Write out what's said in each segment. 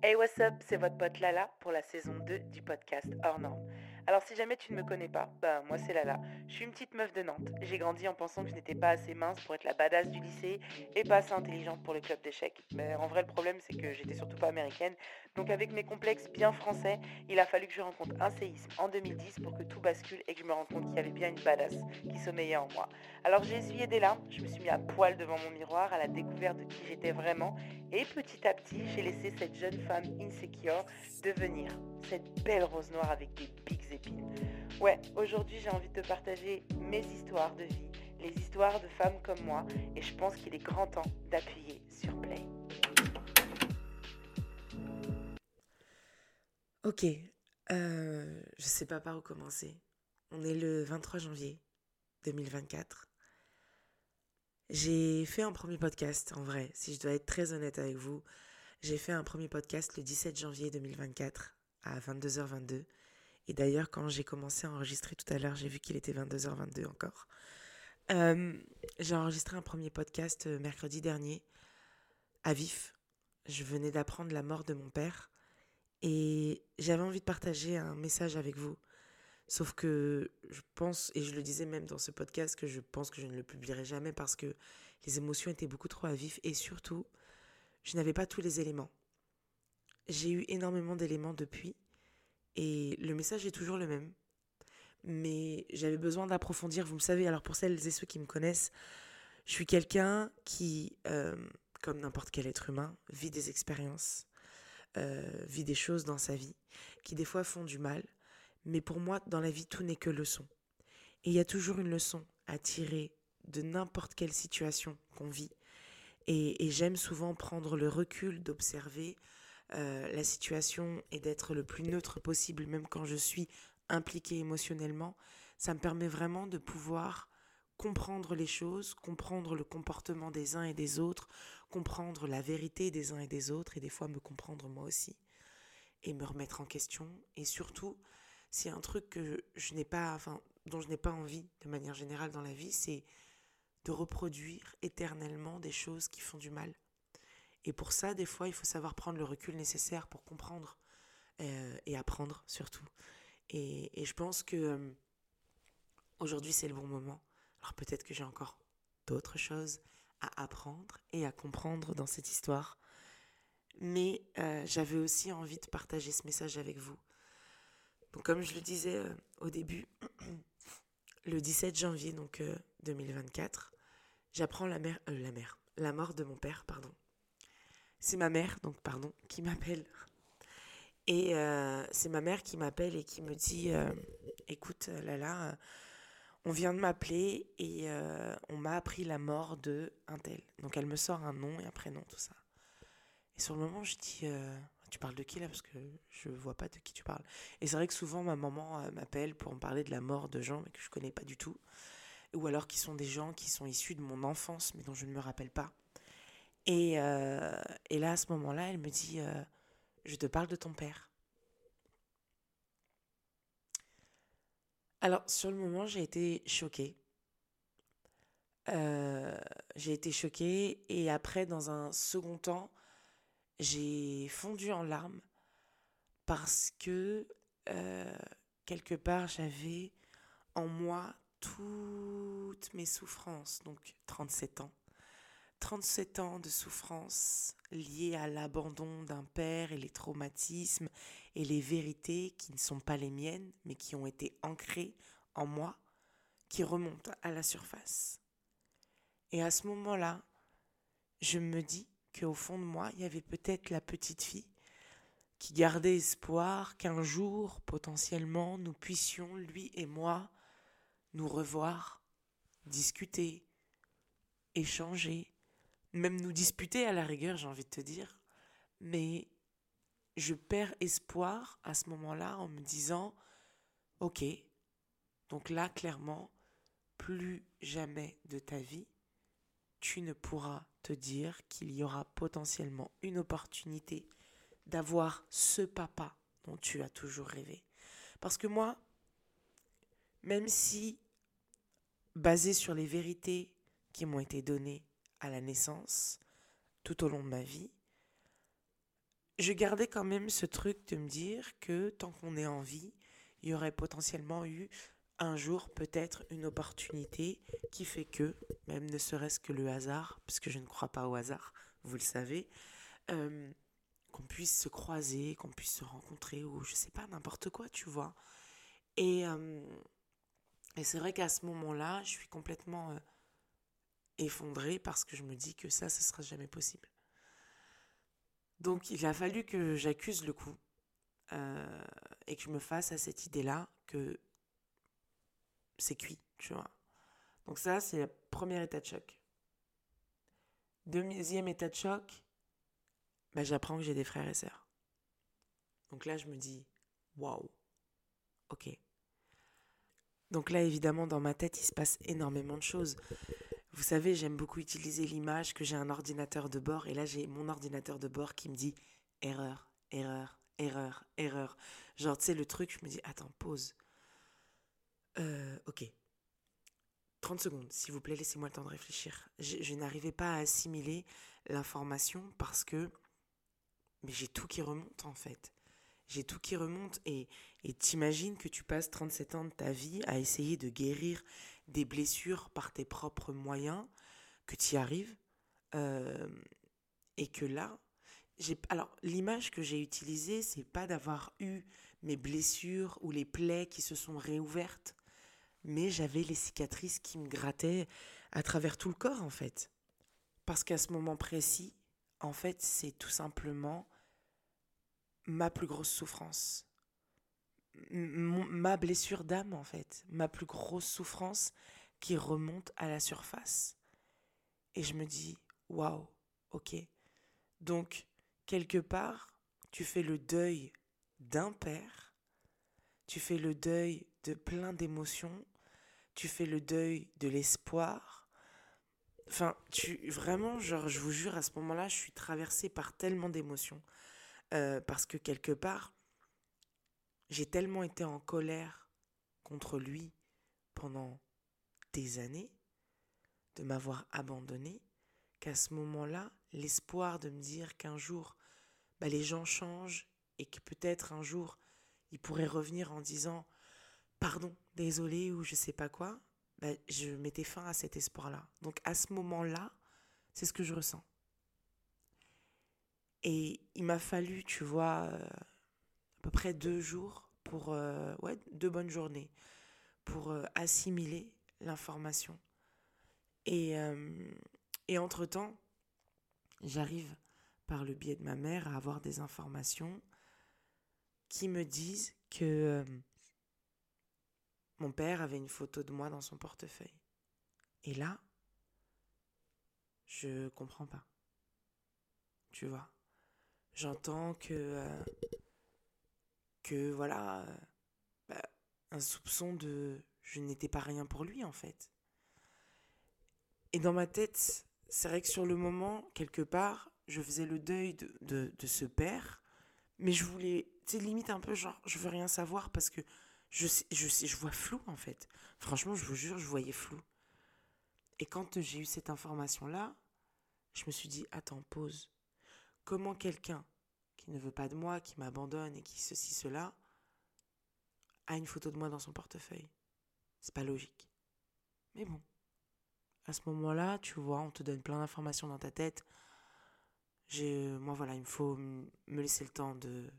Hey what's up, c'est votre pote Lala pour la saison 2 du podcast Hors Norme. Alors si jamais tu ne me connais pas, bah moi c'est Lala. Je suis une petite meuf de Nantes. J'ai grandi en pensant que je n'étais pas assez mince pour être la badass du lycée et pas assez intelligente pour le club d'échecs. Mais en vrai le problème c'est que j'étais surtout pas américaine. Donc avec mes complexes bien français, il a fallu que je rencontre un séisme en 2010 pour que tout bascule et que je me rende compte qu'il y avait bien une badass qui sommeillait en moi. Alors j'ai essuyé des larmes, je me suis mis à poil devant mon miroir à la découverte de qui j'étais vraiment et petit à petit j'ai laissé cette jeune femme insecure devenir cette belle rose noire avec des pics épines. Ouais, aujourd'hui j'ai envie de te partager mes histoires de vie, les histoires de femmes comme moi, et je pense qu'il est grand temps d'appuyer sur play. Ok, euh, je sais pas par où commencer. On est le 23 janvier 2024. J'ai fait un premier podcast, en vrai, si je dois être très honnête avec vous. J'ai fait un premier podcast le 17 janvier 2024 à 22h22. Et d'ailleurs, quand j'ai commencé à enregistrer tout à l'heure, j'ai vu qu'il était 22h22 encore. Euh, j'ai enregistré un premier podcast euh, mercredi dernier à vif. Je venais d'apprendre la mort de mon père et j'avais envie de partager un message avec vous. Sauf que je pense, et je le disais même dans ce podcast, que je pense que je ne le publierai jamais parce que les émotions étaient beaucoup trop à vif et surtout, je n'avais pas tous les éléments. J'ai eu énormément d'éléments depuis et le message est toujours le même. Mais j'avais besoin d'approfondir, vous me savez, alors pour celles et ceux qui me connaissent, je suis quelqu'un qui, euh, comme n'importe quel être humain, vit des expériences, euh, vit des choses dans sa vie qui des fois font du mal. Mais pour moi, dans la vie, tout n'est que leçon. Et il y a toujours une leçon à tirer de n'importe quelle situation qu'on vit. Et, j'aime souvent prendre le recul d'observer euh, la situation et d'être le plus neutre possible, même quand je suis impliquée émotionnellement. Ça me permet vraiment de pouvoir comprendre les choses, comprendre le comportement des uns et des autres, comprendre la vérité des uns et des autres, et des fois me comprendre moi aussi, et me remettre en question, et surtout, c'est un truc que je n'ai pas, enfin, dont je n'ai pas envie de manière générale dans la vie, c'est de reproduire éternellement des choses qui font du mal. Et pour ça, des fois, il faut savoir prendre le recul nécessaire pour comprendre euh, et apprendre surtout. Et, je pense que euh, aujourd'hui, c'est le bon moment. Alors peut-être que j'ai encore d'autres choses à apprendre et à comprendre dans cette histoire. Mais euh, j'avais aussi envie de partager ce message avec vous. Donc comme je le disais au début, le 17 janvier donc 2024, j'apprends la mère, euh, la mère, la mort de mon père, pardon. C'est ma mère, donc pardon, qui m'appelle. Et euh, c'est ma mère qui m'appelle et qui me dit, euh, écoute, Lala, on vient de m'appeler et on m'a appris la mort de un tel. Donc elle me sort un nom et un prénom, tout ça. Et sur le moment, je dis, tu parles de qui là? Parce que je vois pas de qui tu parles. Et c'est vrai que souvent ma maman m'appelle pour me parler de la mort de gens mais que je connais pas du tout ou alors qui sont des gens qui sont issus de mon enfance, mais dont je ne me rappelle pas. Et, euh, et là, à ce moment-là, elle me dit, euh, je te parle de ton père. Alors, sur le moment, j'ai été choquée. Euh, j'ai été choquée et après, dans un second temps, j'ai fondu en larmes parce que quelque part, j'avais en moi toutes mes souffrances, donc 37 ans. 37 ans de souffrances liées à l'abandon d'un père et les traumatismes et les vérités qui ne sont pas les miennes, mais qui ont été ancrées en moi, qui remontent à la surface. Et à ce moment-là, je me dis qu'au fond de moi, il y avait peut-être la petite fille qui gardait espoir qu'un jour, potentiellement, nous puissions, lui et moi, nous revoir, discuter, échanger, même nous disputer à la rigueur, j'ai envie de te dire. Mais je perds espoir à ce moment-là en me disant, ok, donc là, clairement, plus jamais de ta vie, tu ne pourras te dire qu'il y aura potentiellement une opportunité d'avoir ce papa dont tu as toujours rêvé. Parce que moi, même si, basé sur les vérités qui m'ont été données à la naissance, tout au long de ma vie, je gardais quand même ce truc de me dire que tant qu'on est en vie, il y aurait potentiellement eu un jour peut-être une opportunité qui fait que, même ne serait-ce que le hasard, puisque je ne crois pas au hasard, vous le savez, euh, qu'on puisse se croiser, qu'on puisse se rencontrer, ou je sais pas, n'importe quoi, tu vois. Et, euh, c'est vrai qu'à ce moment-là, je suis complètement euh, effondrée parce que je me dis que ça, ce sera jamais possible. Donc il a fallu que j'accuse le coup et que je me fasse à cette idée-là que c'est cuit, tu vois. Donc ça, c'est le premier état de choc. Deuxième état de choc, bah, j'apprends que j'ai des frères et sœurs. Donc là, je me dis, waouh, ok. Donc là, évidemment, dans ma tête, il se passe énormément de choses. Vous savez, j'aime beaucoup utiliser l'image que j'ai un ordinateur de bord et là, j'ai mon ordinateur de bord qui me dit erreur, erreur, erreur, erreur. Genre, tu sais, le truc, je me dis, attends, pause. Euh, ok. 30 secondes, s'il vous plaît, laissez-moi le temps de réfléchir. Je, n'arrivais pas à assimiler l'information parce que mais j'ai tout qui remonte en fait. J'ai tout qui remonte et et t'imagines que tu passes 37 ans de ta vie à essayer de guérir des blessures par tes propres moyens, que tu y arrives euh, et que là, alors l'image que j'ai utilisée, c'est pas d'avoir eu mes blessures ou les plaies qui se sont réouvertes mais j'avais les cicatrices qui me grattaient à travers tout le corps en fait. Parce qu'à ce moment précis, en fait, c'est tout simplement ma plus grosse souffrance. Ma blessure d'âme en fait, ma plus grosse souffrance qui remonte à la surface. Et je me dis, waouh, ok. Donc, quelque part, tu fais le deuil d'un père, tu fais le deuil de plein d'émotions, tu fais le deuil de l'espoir. Enfin, tu vraiment, genre, je vous jure, à ce moment-là, je suis traversée par tellement d'émotions. Euh, parce que quelque part, j'ai tellement été en colère contre lui pendant des années, de m'avoir abandonné, qu'à ce moment-là, l'espoir de me dire qu'un jour, bah, les gens changent et que peut-être un jour, il pourrait revenir en disant pardon, désolé ou je sais pas quoi, bah, je mettais fin à cet espoir-là. Donc à ce moment-là, c'est ce que je ressens. Et il m'a fallu, tu vois, euh, à peu près deux jours pour, euh, ouais, deux bonnes journées pour euh, assimiler l'information. Et, et entre-temps, j'arrive par le biais de ma mère à avoir des informations qui me disent que mon père avait une photo de moi dans son portefeuille. Et là, je comprends pas. Tu vois? J'entends que. Que voilà. Euh, bah, un soupçon de. Je n'étais pas rien pour lui, en fait. Et dans ma tête, c'est vrai que sur le moment, quelque part, je faisais le deuil de, de, ce père. Mais je voulais. Tu sais, limite un peu genre, je veux rien savoir parce que je, je, je vois flou en fait. Franchement, je vous jure, je voyais flou. Et quand j'ai eu cette information-là, je me suis dit, attends, pause. Comment quelqu'un ne veut pas de moi, qui m'abandonne et qui ceci, cela, a une photo de moi dans son portefeuille C'est pas logique. Mais bon, à ce moment-là, tu vois, on te donne plein d'informations dans ta tête. J'ai, moi voilà, il me faut me laisser le temps de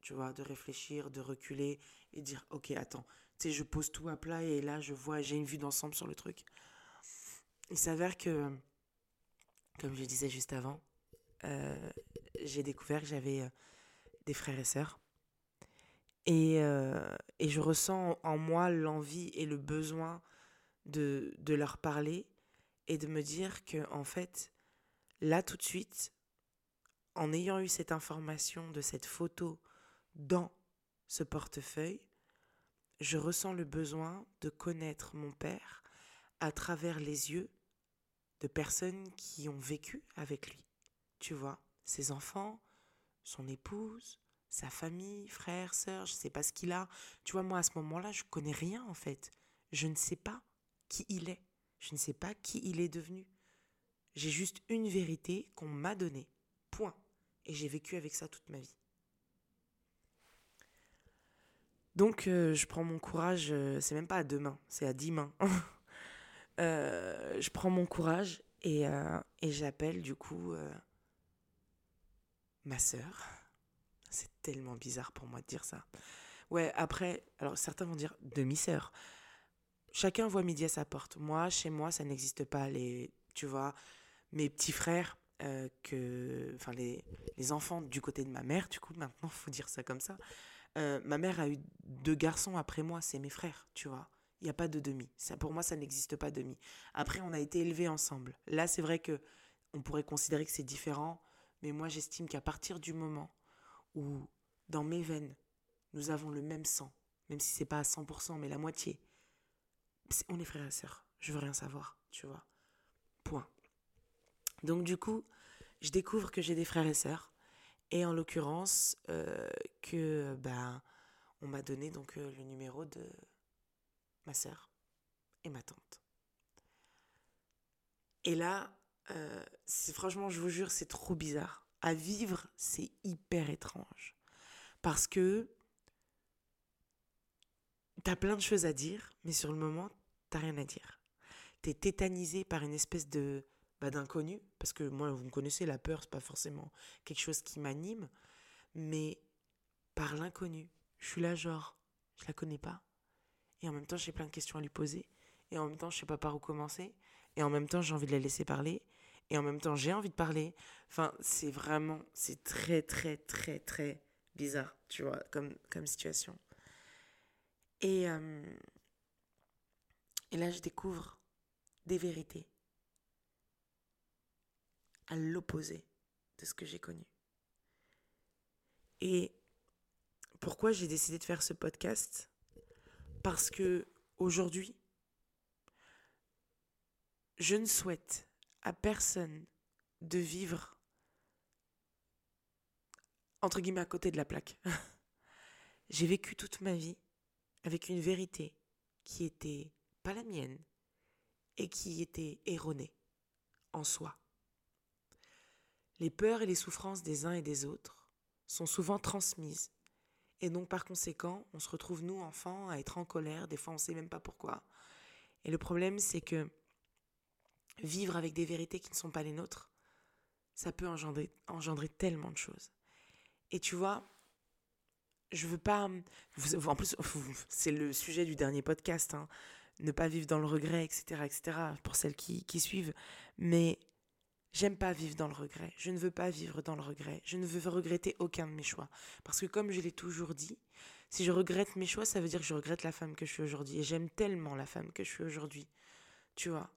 tu vois, de réfléchir, de reculer et dire, ok, attends, tu sais, je pose tout à plat et là, je vois, j'ai une vue d'ensemble sur le truc. Il s'avère que, comme je disais juste avant, euh, j'ai découvert que j'avais euh, des frères et sœurs. Et, euh, et je ressens en moi l'envie et le besoin de, de leur parler et de me dire que, en fait, là, tout de suite, en ayant eu cette information de cette photo dans ce portefeuille, je ressens le besoin de connaître mon Père à travers les yeux de personnes qui ont vécu avec lui. Tu vois, ses enfants, son épouse, sa famille, frères, sœurs, je sais pas ce qu'il a. Tu vois, moi à ce moment-là, je connais rien en fait. Je ne sais pas qui il est. Je ne sais pas qui il est devenu. J'ai juste une vérité qu'on m'a donnée. Point. Et j'ai vécu avec ça toute ma vie. Donc, euh, je prends mon courage, euh, c'est même pas à deux mains, c'est à dix mains. Euh, je prends mon courage et, et j'appelle du coup ma sœur. C'est tellement bizarre pour moi de dire ça. Ouais, après, alors certains vont dire demi-sœur. Chacun voit midi à sa porte. Moi, chez moi, ça n'existe pas. Les, tu vois, mes petits frères, que, enfin les, les enfants du côté de ma mère, du coup, maintenant, faut dire ça comme ça. Euh, ma mère a eu deux garçons après moi, c'est mes frères, tu vois. Il n'y a pas de demi. Ça, pour moi, ça n'existe pas demi. Après, on a été élevés ensemble. Là, c'est vrai que on pourrait considérer que c'est différent, mais moi, j'estime qu'à partir du moment où, dans mes veines, nous avons le même sang, même si c'est pas à 100%, mais la moitié, on est frères et sœurs. Je veux rien savoir, tu vois. Point. Donc, du coup, je découvre que j'ai des frères et sœurs. Et en l'occurrence, euh, que bah, on m'a donné donc euh, le numéro de ma sœur et ma tante. Et là, euh, c'est franchement, je vous jure, c'est trop bizarre. À vivre, c'est hyper étrange. Parce que t'as plein de choses à dire, mais sur le moment, t'as rien à dire. T'es tétanisé par une espèce de bah, d'inconnu, parce que moi, vous me connaissez, la peur, c'est pas forcément quelque chose qui m'anime, mais par l'inconnu, je suis là genre, je la connais pas, et en même temps, j'ai plein de questions à lui poser, et en même temps, je sais pas par où commencer, et en même temps, j'ai envie de la laisser parler, et en même temps, j'ai envie de parler. Enfin, c'est vraiment, c'est très, très, très, très bizarre, tu vois, comme, comme situation. Et, euh, et là, je découvre des vérités à l'opposé de ce que j'ai connu. Et pourquoi j'ai décidé de faire ce podcast? Parce que aujourd'hui, je ne souhaite à personne de vivre entre guillemets à côté de la plaque. j'ai vécu toute ma vie avec une vérité qui était pas la mienne et qui était erronée en soi. Les peurs et les souffrances des uns et des autres sont souvent transmises. Et donc par conséquent, on se retrouve, nous, enfants, à être en colère, des fois on sait même pas pourquoi. Et le problème, c'est que vivre avec des vérités qui ne sont pas les nôtres, ça peut engendrer, engendrer tellement de choses. Et tu vois, je veux pas... En plus, c'est le sujet du dernier podcast, hein, ne pas vivre dans le regret, etc., etc., pour celles qui, qui suivent. Mais J'aime pas vivre dans le regret. Je ne veux pas vivre dans le regret. Je ne veux regretter aucun de mes choix. Parce que comme je l'ai toujours dit, si je regrette mes choix, ça veut dire que je regrette la femme que je suis aujourd'hui. Et j'aime tellement la femme que je suis aujourd'hui. Tu vois?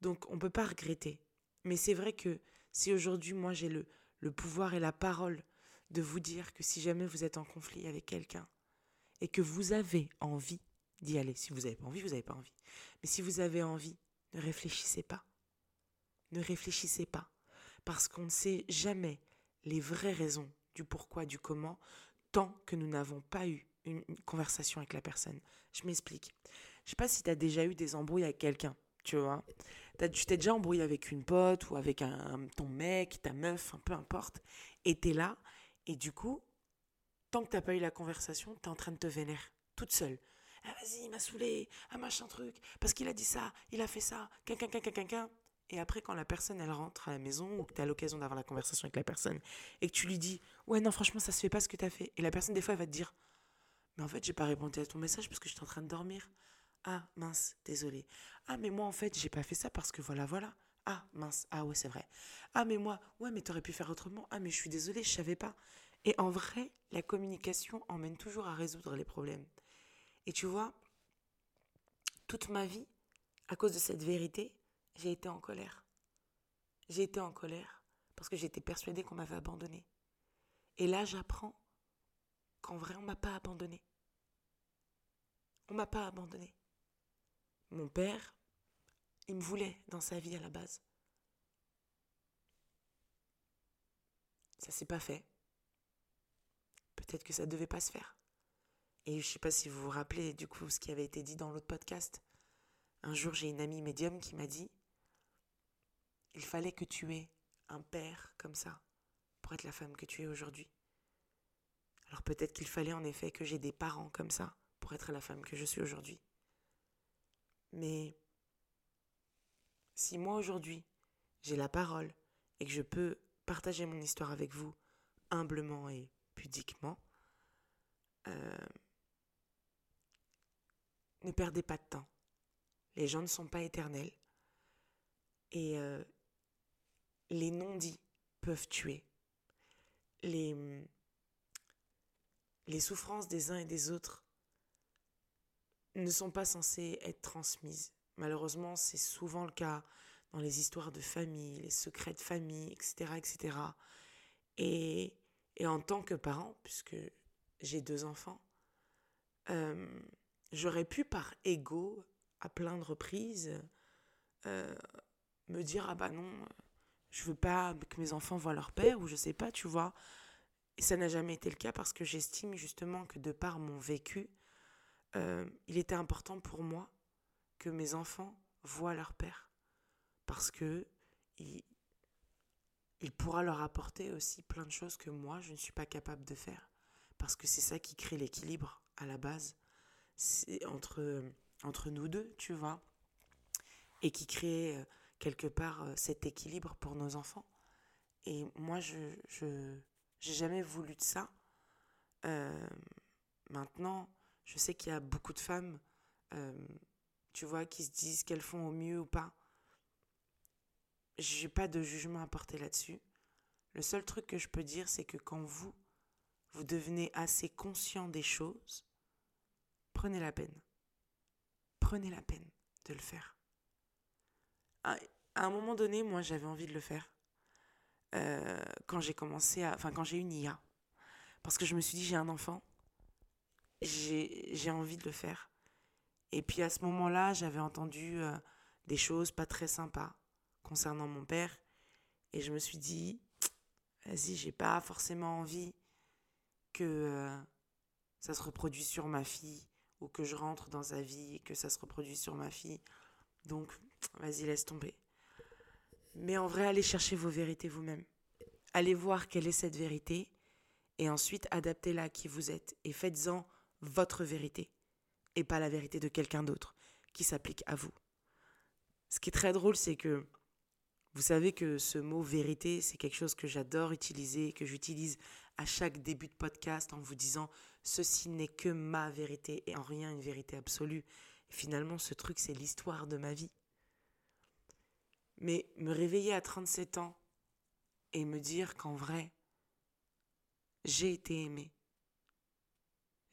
Donc on peut pas regretter. Mais c'est vrai que si aujourd'hui moi j'ai le, pouvoir et la parole de vous dire que si jamais vous êtes en conflit avec quelqu'un et que vous avez envie d'y aller, si vous n'avez pas envie, vous n'avez pas envie. Mais si vous avez envie, ne réfléchissez pas ne réfléchissez pas, parce qu'on ne sait jamais les vraies raisons du pourquoi, du comment, tant que nous n'avons pas eu une, conversation avec la personne. Je m'explique. Je sais pas si tu as déjà eu des embrouilles avec quelqu'un, tu vois. tu t'es déjà embrouillé avec une pote ou avec un, ton mec, ta meuf, peu importe, et es là, et du coup, tant que t'as pas eu la conversation, tu es en train de te vénérer, toute seule. Ah vas-y, il m'a saoulé, ah machin truc, parce qu'il a dit ça, il a fait ça, quelqu'un, quelqu'un. Et après, quand la personne, elle rentre à la maison, ou que tu as l'occasion d'avoir la conversation avec la personne, et que tu lui dis, ouais, non, franchement, ça se fait pas ce que tu as fait. Et la personne, des fois, elle va te dire, mais en fait, j'ai pas répondu à ton message parce que j'étais en train de dormir. Ah, mince, désolé. Ah, mais moi, en fait, j'ai pas fait ça parce que voilà, voilà. Ah, mince, ah ouais, c'est vrai. Ah, mais moi, ouais, mais t'aurais pu faire autrement. Ah, mais je suis désolée, je savais pas. Et en vrai, la communication emmène toujours à résoudre les problèmes. Et tu vois, toute ma vie, à cause de cette vérité, j'ai été en colère. J'ai été en colère parce que j'étais persuadée qu'on m'avait abandonné. Et là, j'apprends qu'en vrai, on m'a pas abandonné. On m'a pas abandonné. Mon père, il me voulait dans sa vie à la base. Ça s'est pas fait. Peut-être que ça devait pas se faire. Et je sais pas si vous vous rappelez du coup ce qui avait été dit dans l'autre podcast. Un jour, j'ai une amie médium qui m'a dit il fallait que tu aies un père comme ça pour être la femme que tu es aujourd'hui. Alors peut-être qu'il fallait en effet que j'ai des parents comme ça pour être la femme que je suis aujourd'hui. Mais si moi aujourd'hui j'ai la parole et que je peux partager mon histoire avec vous humblement et pudiquement, euh, ne perdez pas de temps. Les gens ne sont pas éternels. Et euh, les non-dits peuvent tuer. Les, les souffrances des uns et des autres ne sont pas censées être transmises. Malheureusement, c'est souvent le cas dans les histoires de famille, les secrets de famille, etc. etc. Et, et en tant que parent, puisque j'ai deux enfants, euh, j'aurais pu par ego, à plein de reprises, euh, me dire ah bah non, je veux pas que mes enfants voient leur père ou je sais pas, tu vois. Et ça n'a jamais été le cas parce que j'estime justement que de par mon vécu, euh, il était important pour moi que mes enfants voient leur père. Parce que il, il pourra leur apporter aussi plein de choses que moi je ne suis pas capable de faire. Parce que c'est ça qui crée l'équilibre à la base. Entre entre nous deux tu vois. Et qui crée euh, quelque part euh, cet équilibre pour nos enfants. Et moi je je j'ai jamais voulu de ça. Maintenant je sais qu'il y a beaucoup de femmes tu vois qui se disent qu'elles font au mieux ou pas j'ai pas de jugement à porter là-dessus. Le seul truc que je peux dire, c'est que quand vous, vous devenez assez conscient des choses, prenez la peine. Prenez la peine de le faire. À, un moment donné, moi, j'avais envie de le faire. Euh, quand j'ai commencé. Enfin, quand j'ai eu une IA. Parce que je me suis dit, j'ai un enfant. J'ai envie de le faire. Et puis à ce moment-là, j'avais entendu euh, des choses pas très sympas concernant mon père. Et je me suis dit, vas-y, j'ai pas forcément envie que euh, ça se reproduise sur ma fille ou que je rentre dans sa vie et que ça se reproduise sur ma fille. Donc, vas-y, laisse tomber. Mais en vrai, allez chercher vos vérités vous-même. Allez voir quelle est cette vérité et ensuite adaptez-la à qui vous êtes et faites-en votre vérité et pas la vérité de quelqu'un d'autre qui s'applique à vous. Ce qui est très drôle, c'est que vous savez que ce mot vérité, c'est quelque chose que j'adore utiliser, que j'utilise à chaque début de podcast en vous disant ceci n'est que ma vérité et en rien une vérité absolue. finalement, ce truc, c'est l'histoire de ma vie. Mais me réveiller à 37 ans et me dire qu'en vrai, j'ai été aimé.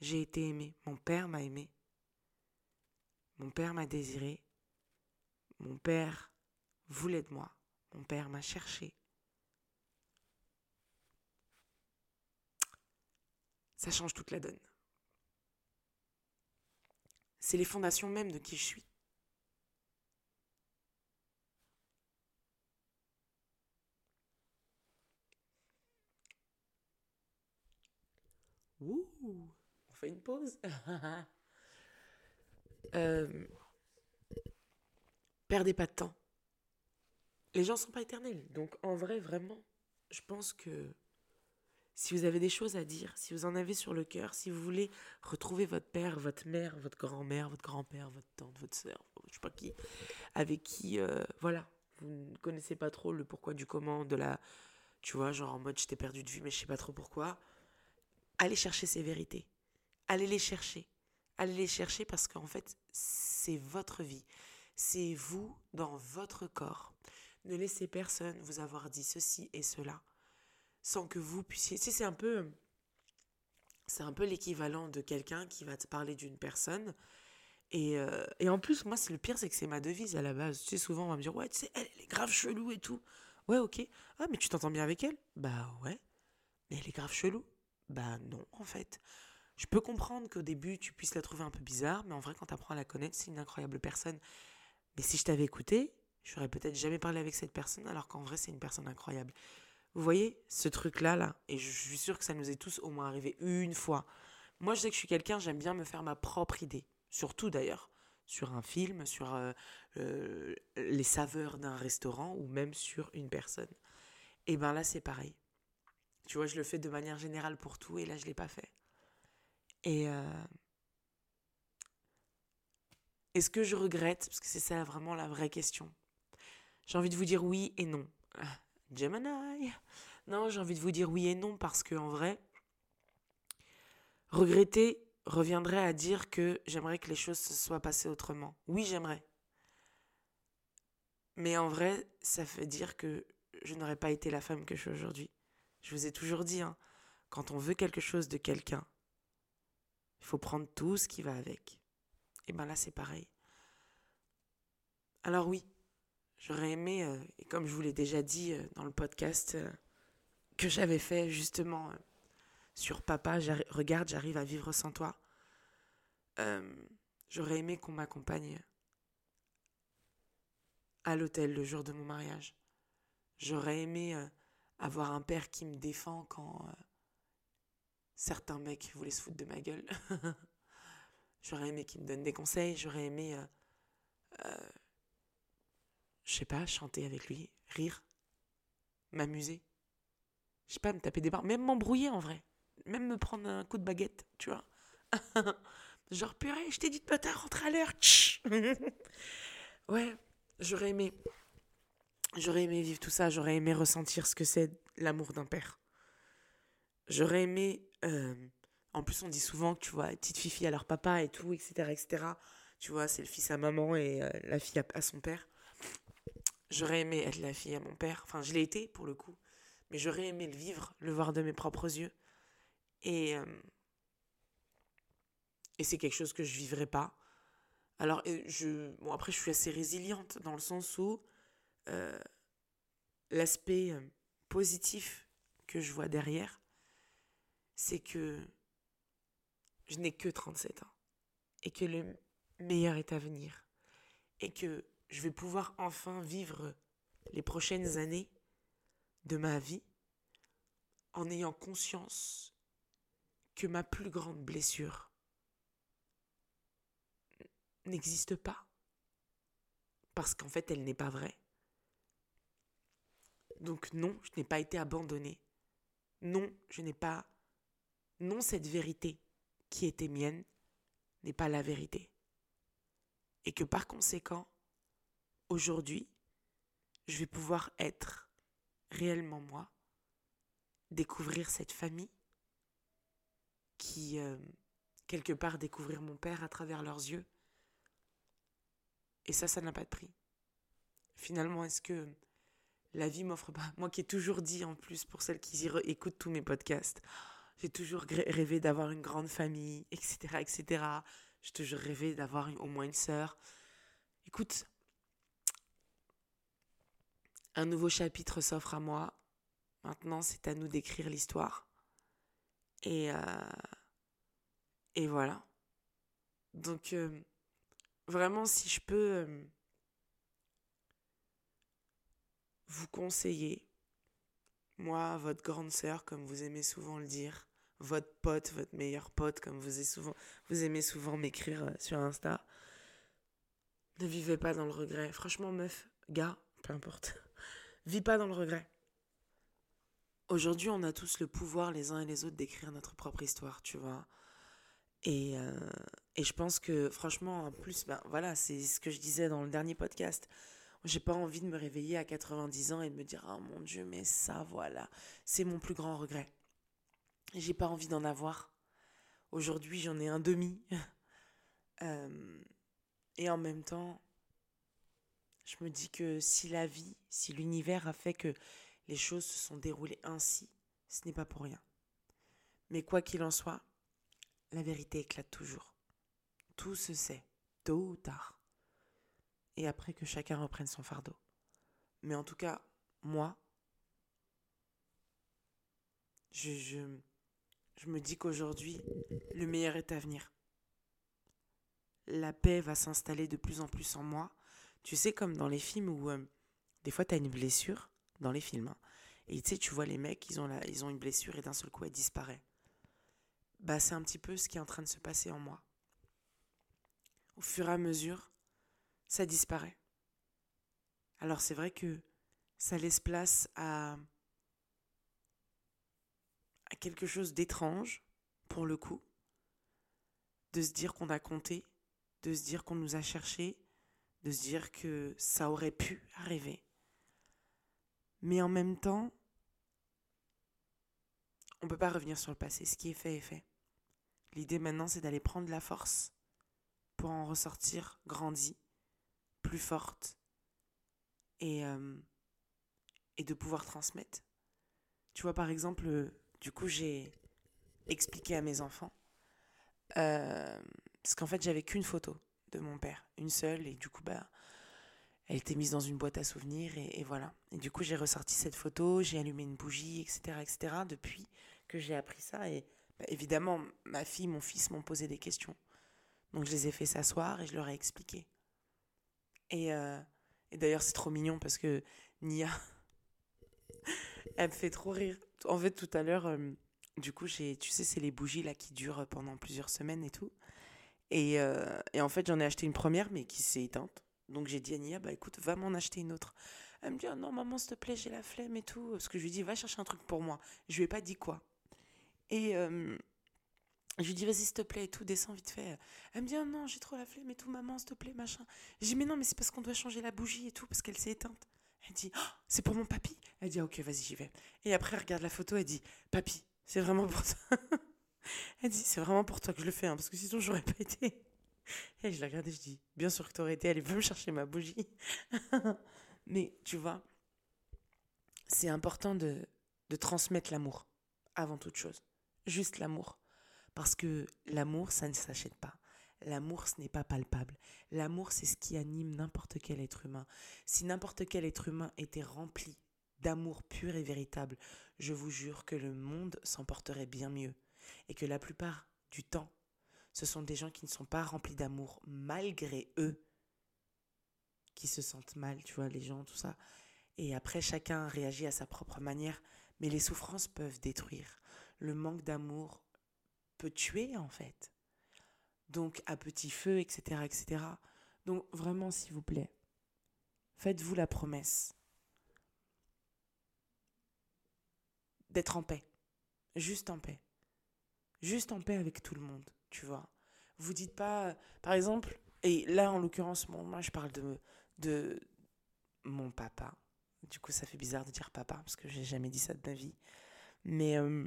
J'ai été aimé. Mon père m'a aimé. Mon père m'a désiré. Mon père voulait de moi. Mon père m'a cherché. Ça change toute la donne. C'est les fondations même de qui je suis. On fait une pause. euh, perdez pas de temps les gens ne sont pas éternels. Donc en vrai, vraiment, je pense que si vous avez des choses à dire, si vous en avez sur le cœur, si vous voulez retrouver votre père, votre mère, votre grand-mère, votre grand-père, votre tante, votre soeur, je sais pas qui, avec qui, euh, voilà, vous ne connaissez pas trop le pourquoi du comment, de la, tu vois, genre en mode je t'ai perdu de vue mais je sais pas trop pourquoi, allez chercher ces vérités. Allez les chercher. Allez les chercher parce qu'en fait, c'est votre vie. C'est vous dans votre corps. Ne laissez personne vous avoir dit ceci et cela sans que vous puissiez. Si c'est un peu. C'est un peu l'équivalent de quelqu'un qui va te parler d'une personne. Et, euh, et, en plus, moi, c'est le pire, c'est que c'est ma devise à la base. Tu sais, souvent, on va me dire, ouais, tu sais, elle, elle est grave chelou et tout. Ouais, ok. Ah, mais tu t'entends bien avec elle? Bah ouais. Mais elle est grave chelou? Bah non, en fait. Je peux comprendre qu'au début, tu puisses la trouver un peu bizarre, mais en vrai, quand tu apprends à la connaître, c'est une incroyable personne. Mais si je t'avais écouté, J'aurais peut-être jamais parlé avec cette personne alors qu'en vrai c'est une personne incroyable. Vous voyez ce truc-là, là, et je suis sûre que ça nous est tous au moins arrivé une fois. Moi je sais que je suis quelqu'un, j'aime bien me faire ma propre idée. Surtout d'ailleurs, sur un film, sur euh, euh, les saveurs d'un restaurant ou même sur une personne. Et ben là c'est pareil. Tu vois, je le fais de manière générale pour tout et là, je l'ai pas fait. Et euh, est-ce que je regrette Parce que c'est ça vraiment la vraie question. J'ai envie de vous dire oui et non. Gemini. Non, j'ai envie de vous dire oui et non parce que en vrai, regretter reviendrait à dire que j'aimerais que les choses se soient passées autrement. Oui, j'aimerais. Mais en vrai, ça veut dire que je n'aurais pas été la femme que je suis aujourd'hui. Je vous ai toujours dit, hein, quand on veut quelque chose de quelqu'un, il faut prendre tout ce qui va avec. Et bien là, c'est pareil. Alors oui, j'aurais aimé, euh, et comme je vous l'ai déjà dit euh, dans le podcast euh, que j'avais fait justement sur Papa, regarde, j'arrive à vivre sans toi, j'aurais aimé qu'on m'accompagne à l'hôtel le jour de mon mariage. J'aurais aimé avoir un père qui me défend quand certains mecs voulaient se foutre de ma gueule. j'aurais aimé qu'il me donne des conseils, j'aurais aimé, euh, euh, je sais pas, chanter avec lui, rire, m'amuser. Je sais pas, me taper des barres, même m'embrouiller en vrai. Même me prendre un coup de baguette, tu vois. Genre, purée, je t'ai dit de pas rentrer à l'heure. ouais, j'aurais aimé. J'aurais aimé vivre tout ça, j'aurais aimé ressentir ce que c'est l'amour d'un père. J'aurais aimé. Euh, en plus, on dit souvent que tu vois, petite fifi à leur papa et tout, etc. etc. Tu vois, c'est le fils à maman et euh, la fille à, son père. J'aurais aimé être la fille à mon père. Enfin, je l'ai été pour le coup. Mais j'aurais aimé le vivre, le voir de mes propres yeux. Et. Euh, et c'est quelque chose que je vivrai pas. Alors, je, bon, après, je suis assez résiliente dans le sens où l'aspect positif que je vois derrière, c'est que je n'ai que 37 ans et que le meilleur est à venir et que je vais pouvoir enfin vivre les prochaines années de ma vie en ayant conscience que ma plus grande blessure n'existe pas. Parce qu'en fait, elle n'est pas vraie. Donc non, je n'ai pas été abandonnée. Non, je n'ai pas non, cette vérité qui était mienne n'est pas la vérité. Et que par conséquent, aujourd'hui, je vais pouvoir être réellement moi, découvrir cette famille, qui, euh, quelque part, découvrir mon père à travers leurs yeux. Et ça, ça n'a pas de prix. Finalement, est-ce que la vie m'offre pas? Moi qui ai toujours dit, en plus, pour celles qui écoutent tous mes podcasts, j'ai toujours rêvé d'avoir une grande famille, etc., etc. J'ai toujours rêvé d'avoir au moins une sœur. Écoute, un nouveau chapitre s'offre à moi. Maintenant, c'est à nous d'écrire l'histoire. Et, euh, et voilà. Donc, euh, vraiment, si je peux euh, vous conseiller, moi, votre grande sœur, comme vous aimez souvent le dire, votre pote, votre meilleur pote, comme vous, aimez souvent, vous aimez souvent m'écrire euh, sur Insta, ne vivez pas dans le regret. Franchement, meuf, gars, peu importe, vis pas dans le regret. Aujourd'hui, on a tous le pouvoir, les uns et les autres, d'écrire notre propre histoire, tu vois. Et, euh, et je pense que, franchement, en plus, ben voilà, c'est ce que je disais dans le dernier podcast. J'ai pas envie de me réveiller à 90 ans et de me dire, oh mon Dieu, mais ça, voilà, c'est mon plus grand regret. J'ai pas envie d'en avoir. Aujourd'hui, j'en ai un demi. Euh, et en même temps, je me dis que si la vie, si l'univers a fait que les choses se sont déroulées ainsi, ce n'est pas pour rien. Mais quoi qu'il en soit, la vérité éclate toujours. Tout se sait, tôt ou tard et après que chacun reprenne son fardeau. Mais en tout cas, moi, je, je, je me dis qu'aujourd'hui, le meilleur est à venir. La paix va s'installer de plus en plus en moi. Tu sais, comme dans les films où euh, des fois tu as une blessure, dans les films, hein, et tu sais, tu vois les mecs, ils ont, une blessure et d'un seul coup elle disparaît. Bah, c'est un petit peu ce qui est en train de se passer en moi. Au fur et à mesure, ça disparaît. Alors c'est vrai que ça laisse place à quelque chose d'étrange, pour le coup, de se dire qu'on a compté, de se dire qu'on nous a cherché, de se dire que ça aurait pu arriver. Mais en même temps, on ne peut pas revenir sur le passé. Ce qui est fait est fait. L'idée maintenant, c'est d'aller prendre la force pour en ressortir grandi, plus forte, et, euh, et de pouvoir transmettre. Tu vois, par exemple, du coup, j'ai expliqué à mes enfants, euh, parce qu'en fait, j'avais qu'une photo de mon père, une seule, et du coup, bah, elle était mise dans une boîte à souvenirs, et, voilà. Et du coup, j'ai ressorti cette photo, j'ai allumé une bougie, etc., etc., depuis que j'ai appris ça, et bah, évidemment, ma fille, mon fils m'ont posé des questions. Donc, je les ai fait s'asseoir et je leur ai expliqué. Et, et d'ailleurs, c'est trop mignon parce que Nia, elle me fait trop rire. En fait, tout à l'heure, euh, du coup, j'ai, tu sais, c'est les bougies là qui durent pendant plusieurs semaines et tout. Et, euh, et en fait, j'en ai acheté une première, mais qui s'est éteinte. Donc j'ai dit à Nia, bah écoute, va m'en acheter une autre. Elle me dit, oh non, maman, s'il te plaît, j'ai la flemme et tout. Parce que je lui dis, va chercher un truc pour moi. Je lui ai pas dit quoi. Et euh, je lui dis, vas-y, s'il te plaît, et tout, descends vite fait. Elle me dit, oh non, j'ai trop la flemme et tout, maman, s'il te plaît, machin. Je dis, mais non, mais c'est parce qu'on doit changer la bougie et tout, parce qu'elle s'est éteinte. Elle dit, oh, c'est pour mon papy. Elle dit, ok, vas-y, j'y vais. Et après, elle regarde la photo, elle dit, papy, c'est vraiment pour toi. elle dit, c'est vraiment pour toi que je le fais, hein, parce que sinon, j'aurais pas été. Et je la regarde et je dis, bien sûr que t'aurais été, allez, va me chercher ma bougie. mais tu vois, c'est important de, de transmettre l'amour, avant toute chose. Juste l'amour. Parce que l'amour, ça ne s'achète pas. L'amour, ce n'est pas palpable. L'amour, c'est ce qui anime n'importe quel être humain. Si n'importe quel être humain était rempli d'amour pur et véritable, je vous jure que le monde s'en porterait bien mieux. Et que la plupart du temps, ce sont des gens qui ne sont pas remplis d'amour malgré eux, qui se sentent mal, tu vois, les gens, tout ça. Et après, chacun réagit à sa propre manière, mais les souffrances peuvent détruire. Le manque d'amour peut tuer, en fait donc à petit feu, etc., etc. Donc vraiment, s'il vous plaît, faites-vous la promesse d'être en paix, juste en paix, juste en paix avec tout le monde, tu vois. Vous dites pas, par exemple, et là en l'occurrence, moi je parle de, mon papa. Du coup, ça fait bizarre de dire papa parce que j'ai jamais dit ça de ma vie. Mais euh,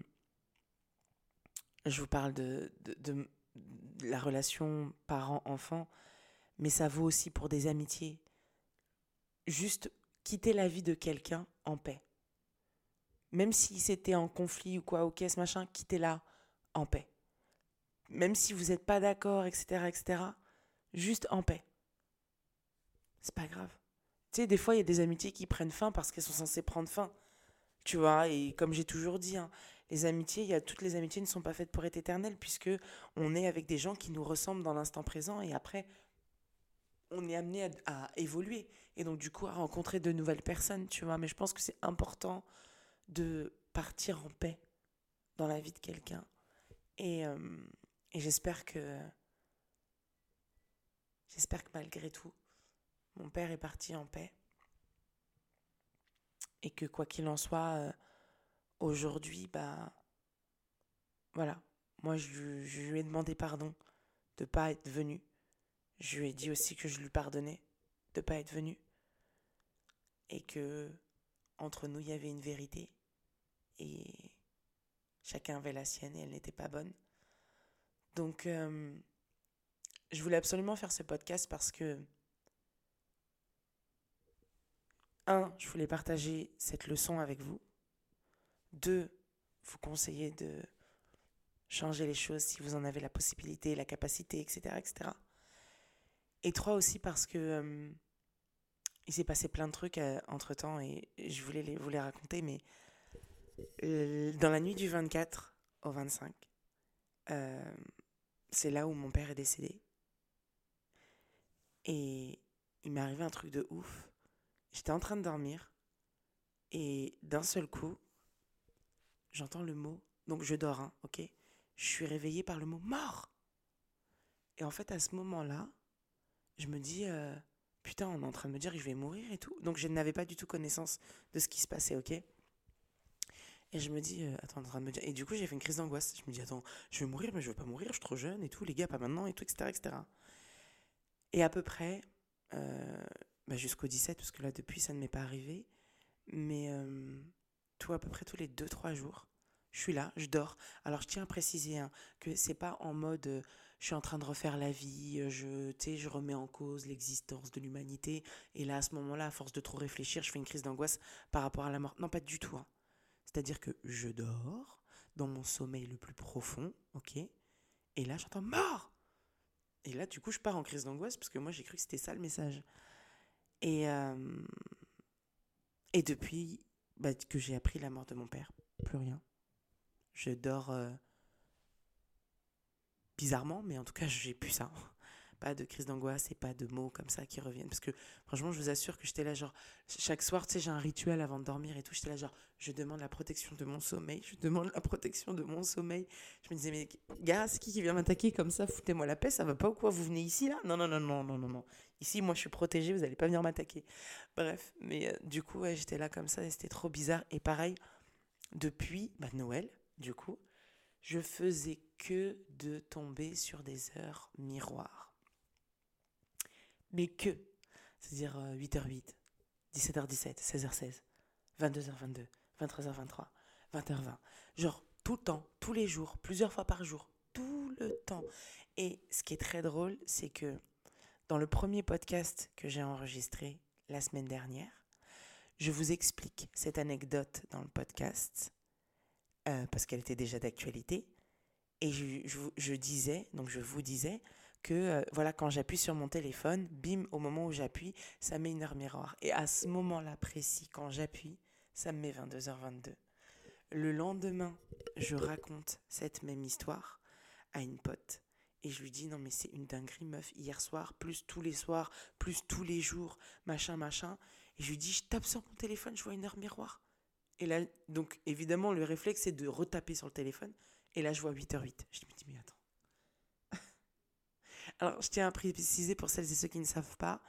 je vous parle de, la relation parent-enfant, mais ça vaut aussi pour des amitiés. Juste quitter la vie de quelqu'un en paix. Même si c'était en conflit ou quoi, ok, ce machin, quittez-la en paix. Même si vous n'êtes pas d'accord, etc., etc., juste en paix. C'est pas grave. Tu sais, des fois, il y a des amitiés qui prennent fin parce qu'elles sont censées prendre fin. Tu vois, et comme j'ai toujours dit, hein, les amitiés, y a toutes les amitiés ne sont pas faites pour être éternelles puisque on est avec des gens qui nous ressemblent dans l'instant présent et après on est amené à, évoluer et donc du coup à rencontrer de nouvelles personnes, tu vois. Mais je pense que c'est important de partir en paix dans la vie de quelqu'un et, euh, j'espère que j'espère que malgré tout mon père est parti en paix et que quoi qu'il en soit euh, aujourd'hui, bah voilà, moi je, lui ai demandé pardon de pas être venu. Je lui ai dit aussi que je lui pardonnais de pas être venu et que entre nous il y avait une vérité et chacun avait la sienne et elle n'était pas bonne. Donc euh, je voulais absolument faire ce podcast parce que un, je voulais partager cette leçon avec vous deux, vous conseiller de changer les choses si vous en avez la possibilité, la capacité, etc. etc. Et trois aussi parce que euh, il s'est passé plein de trucs euh, entre temps et je voulais vous les raconter, mais euh, dans la nuit du 24 au 25, c'est là où mon père est décédé. Et il m'est arrivé un truc de ouf. J'étais en train de dormir et d'un seul coup, j'entends le mot, donc je dors, hein, ok? Je suis réveillée par le mot mort. Et en fait, à ce moment-là, je me dis, euh, putain, on est en train de me dire que je vais mourir et tout. Donc je n'avais pas du tout connaissance de ce qui se passait, ok? Et je me dis, euh, attends, en train de me dire. Et du coup, j'ai fait une crise d'angoisse. Je me dis, attends, je vais mourir, mais je veux pas mourir, je suis trop jeune et tout, les gars, pas maintenant et tout, etc. etc. Et à peu près, euh, bah, jusqu'au 17, parce que là, depuis, ça ne m'est pas arrivé. Mais euh, tout à peu près tous les 2-3 jours, je suis là, je dors. Alors, je tiens à préciser hein, que c'est pas en mode. Euh, je suis en train de refaire la vie, euh, je, je remets en cause l'existence de l'humanité. Et là, à ce moment-là, à force de trop réfléchir, je fais une crise d'angoisse par rapport à la mort. Non, pas du tout. Hein. C'est-à-dire que je dors dans mon sommeil le plus profond, ok? Et là, j'entends mort Et là, du coup, je pars en crise d'angoisse parce que moi, j'ai cru que c'était ça le message. Et, euh, et depuis bah, que j'ai appris la mort de mon père, plus rien. Je dors euh, bizarrement, mais en tout cas, j'ai plus ça. Pas de crise d'angoisse et pas de mots comme ça qui reviennent. Parce que franchement, je vous assure que j'étais là, genre, chaque soir, tu sais, j'ai un rituel avant de dormir et tout. J'étais là, genre, je demande la protection de mon sommeil. Je demande la protection de mon sommeil. Je me disais, mais gars, c'est qui qui vient m'attaquer comme ça? Foutez-moi la paix, ça va pas ou quoi? Vous venez ici là? Non, non, non, non, non, non, non. Ici, moi, je suis protégée, vous allez pas venir m'attaquer. Bref, mais euh, du coup, ouais, j'étais là comme ça et c'était trop bizarre. Et pareil, depuis bah, Noël, du coup, je faisais que de tomber sur des heures miroirs. Mais que. C'est-à-dire 8h08, 17h17, 16h16, 22h22, 23h23, 20h20. Genre tout le temps, tous les jours, plusieurs fois par jour, tout le temps. Et ce qui est très drôle, c'est que dans le premier podcast que j'ai enregistré la semaine dernière, je vous explique cette anecdote dans le podcast euh, parce qu'elle était déjà d'actualité. Et je, disais, donc je vous disais, que euh, voilà, quand j'appuie sur mon téléphone, bim, au moment où j'appuie, ça met une heure miroir. Et à ce moment-là précis, quand j'appuie, ça me met 22h22. Le lendemain, je raconte cette même histoire à une pote. Et je lui dis, non mais c'est une dinguerie, meuf, hier soir, plus tous les soirs, plus tous les jours, machin, machin. Et je lui dis, je tape sur mon téléphone, je vois une heure miroir. Et là, donc évidemment, le réflexe, c'est de retaper sur le téléphone. Et là, je vois 8h08. Je me dis, mais attends. Alors, je tiens à préciser pour celles et ceux qui ne savent pas,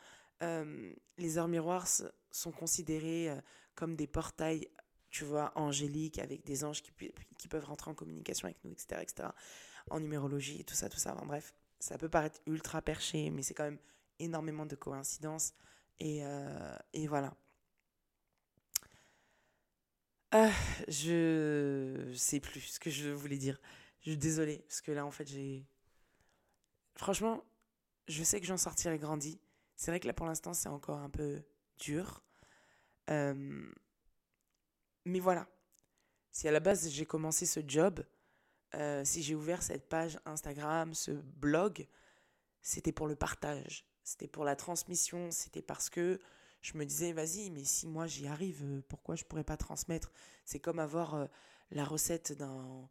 euh, les heures miroirs sont considérés euh, comme des portails, tu vois, angéliques, avec des anges qui, peuvent rentrer en communication avec nous, etc., etc., en numérologie et tout ça, tout ça. bref, ça peut paraître ultra perché, mais c'est quand même énormément de coïncidences. Et, euh, et voilà. Ah, je sais plus ce que je voulais dire. Je suis désolée, parce que là, en fait, j'ai. Franchement, je sais que j'en sortirai grandi. C'est vrai que là, pour l'instant, c'est encore un peu dur. Euh, mais voilà. Si à la base, j'ai commencé ce job, euh, si j'ai ouvert cette page Instagram, ce blog, c'était pour le partage. C'était pour la transmission. C'était parce que je me disais, vas-y, mais si moi j'y arrive, euh, pourquoi je pourrais pas transmettre? C'est comme avoir la recette d'un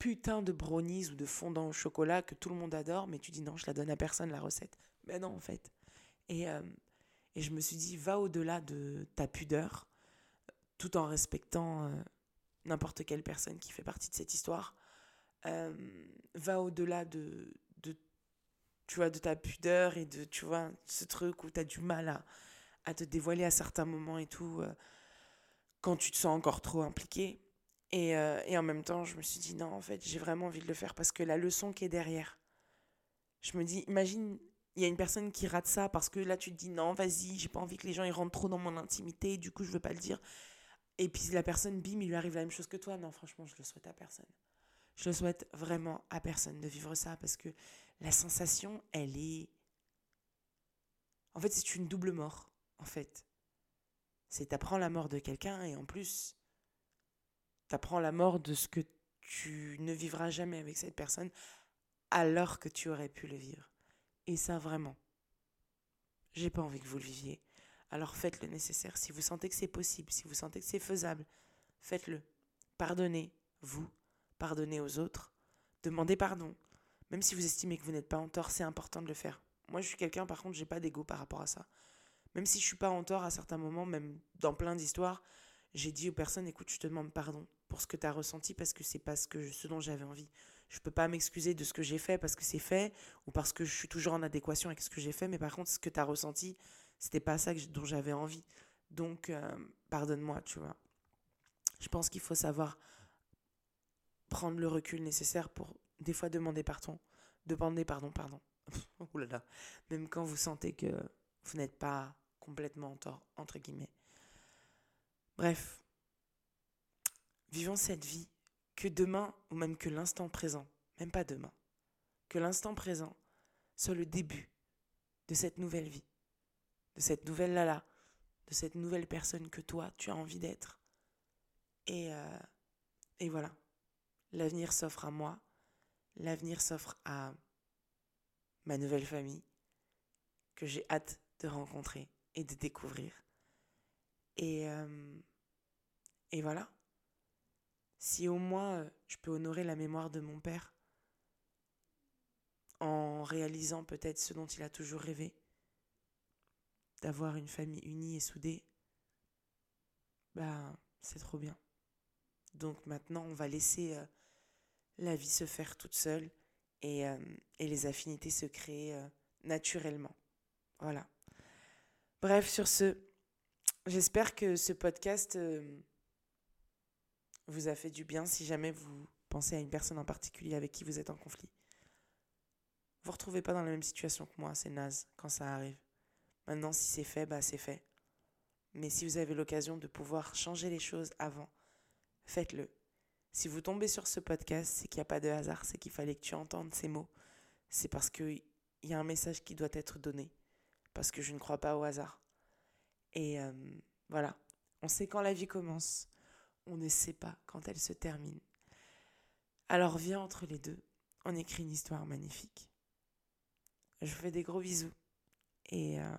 putain de brownies ou de fondant au chocolat que tout le monde adore, mais tu dis non, je la donne à personne la recette. Mais non, en fait. Et, euh, et je me suis dit, va au-delà de ta pudeur, tout en respectant n'importe quelle personne qui fait partie de cette histoire. va au-delà de, de, tu vois, de ta pudeur et de, tu vois, ce truc où tu as du mal à, à te dévoiler à certains moments et tout, euh, quand tu te sens encore trop impliqué. Et, euh, et, en même temps, je me suis dit, non, en fait, j'ai vraiment envie de le faire parce que la leçon qui est derrière, je me dis, imagine, il y a une personne qui rate ça parce que là, tu te dis, non, vas-y, j'ai pas envie que les gens ils rentrent trop dans mon intimité, du coup, je veux pas le dire. Et puis la personne, bim, il lui arrive la même chose que toi. Non, franchement, je le souhaite à personne. Je le souhaite vraiment à personne de vivre ça parce que la sensation, elle est. En fait, c'est une double mort en fait. C'est t'apprends la mort de quelqu'un et en plus, t'apprends la mort de ce que tu ne vivras jamais avec cette personne alors que tu aurais pu le vivre. Et ça vraiment, j'ai pas envie que vous le viviez. Alors faites le nécessaire. Si vous sentez que c'est possible, si vous sentez que c'est faisable, faites-le. Pardonnez, vous, pardonnez aux autres, demandez pardon. Même si vous estimez que vous n'êtes pas en tort, c'est important de le faire. Moi, je suis quelqu'un, par contre, j'ai pas d'ego par rapport à ça. Même si je suis pas en tort à certains moments, même dans plein d'histoires, j'ai dit aux personnes écoute, je te demande pardon pour ce que tu as ressenti parce que c'est pas ce, que, ce dont j'avais envie. Je peux pas m'excuser de ce que j'ai fait parce que c'est fait ou parce que je suis toujours en adéquation avec ce que j'ai fait, mais par contre, ce que tu as ressenti, c'était pas ça dont j'avais envie. Donc, euh, pardonne-moi, tu vois. Je pense qu'il faut savoir prendre le recul nécessaire pour des fois demander pardon. Demander pardon, pardon. Ouh là là. Même quand vous sentez que vous n'êtes pas complètement en tort, entre guillemets. Bref. Vivons cette vie. Que demain, ou même que l'instant présent, même pas demain, que l'instant présent soit le début de cette nouvelle vie, de cette nouvelle Lala, de cette nouvelle personne que toi, tu as envie d'être. Et, euh, et voilà. L'avenir s'offre à moi, l'avenir s'offre à ma nouvelle famille, que j'ai hâte de rencontrer et de découvrir. Et, euh, et voilà. Si au moins euh, je peux honorer la mémoire de mon père en réalisant peut-être ce dont il a toujours rêvé, d'avoir une famille unie et soudée, bah c'est trop bien. Donc maintenant on va laisser euh, la vie se faire toute seule et, euh, et les affinités se créer naturellement. Voilà. Bref, sur ce, j'espère que ce podcast vous a fait du bien si jamais vous pensez à une personne en particulier avec qui vous êtes en conflit. Vous ne retrouvez pas dans la même situation que moi, c'est naze quand ça arrive. Maintenant, si c'est fait, bah c'est fait. Mais si vous avez l'occasion de pouvoir changer les choses avant, faites-le. Si vous tombez sur ce podcast, c'est qu'il n'y a pas de hasard, c'est qu'il fallait que tu entendes ces mots. C'est parce qu'il y a un message qui doit être donné. Parce que je ne crois pas au hasard. Et euh, voilà, on sait quand la vie commence, on ne sait pas quand elle se termine. Alors viens entre les deux, on écrit une histoire magnifique. Je vous fais des gros bisous et euh,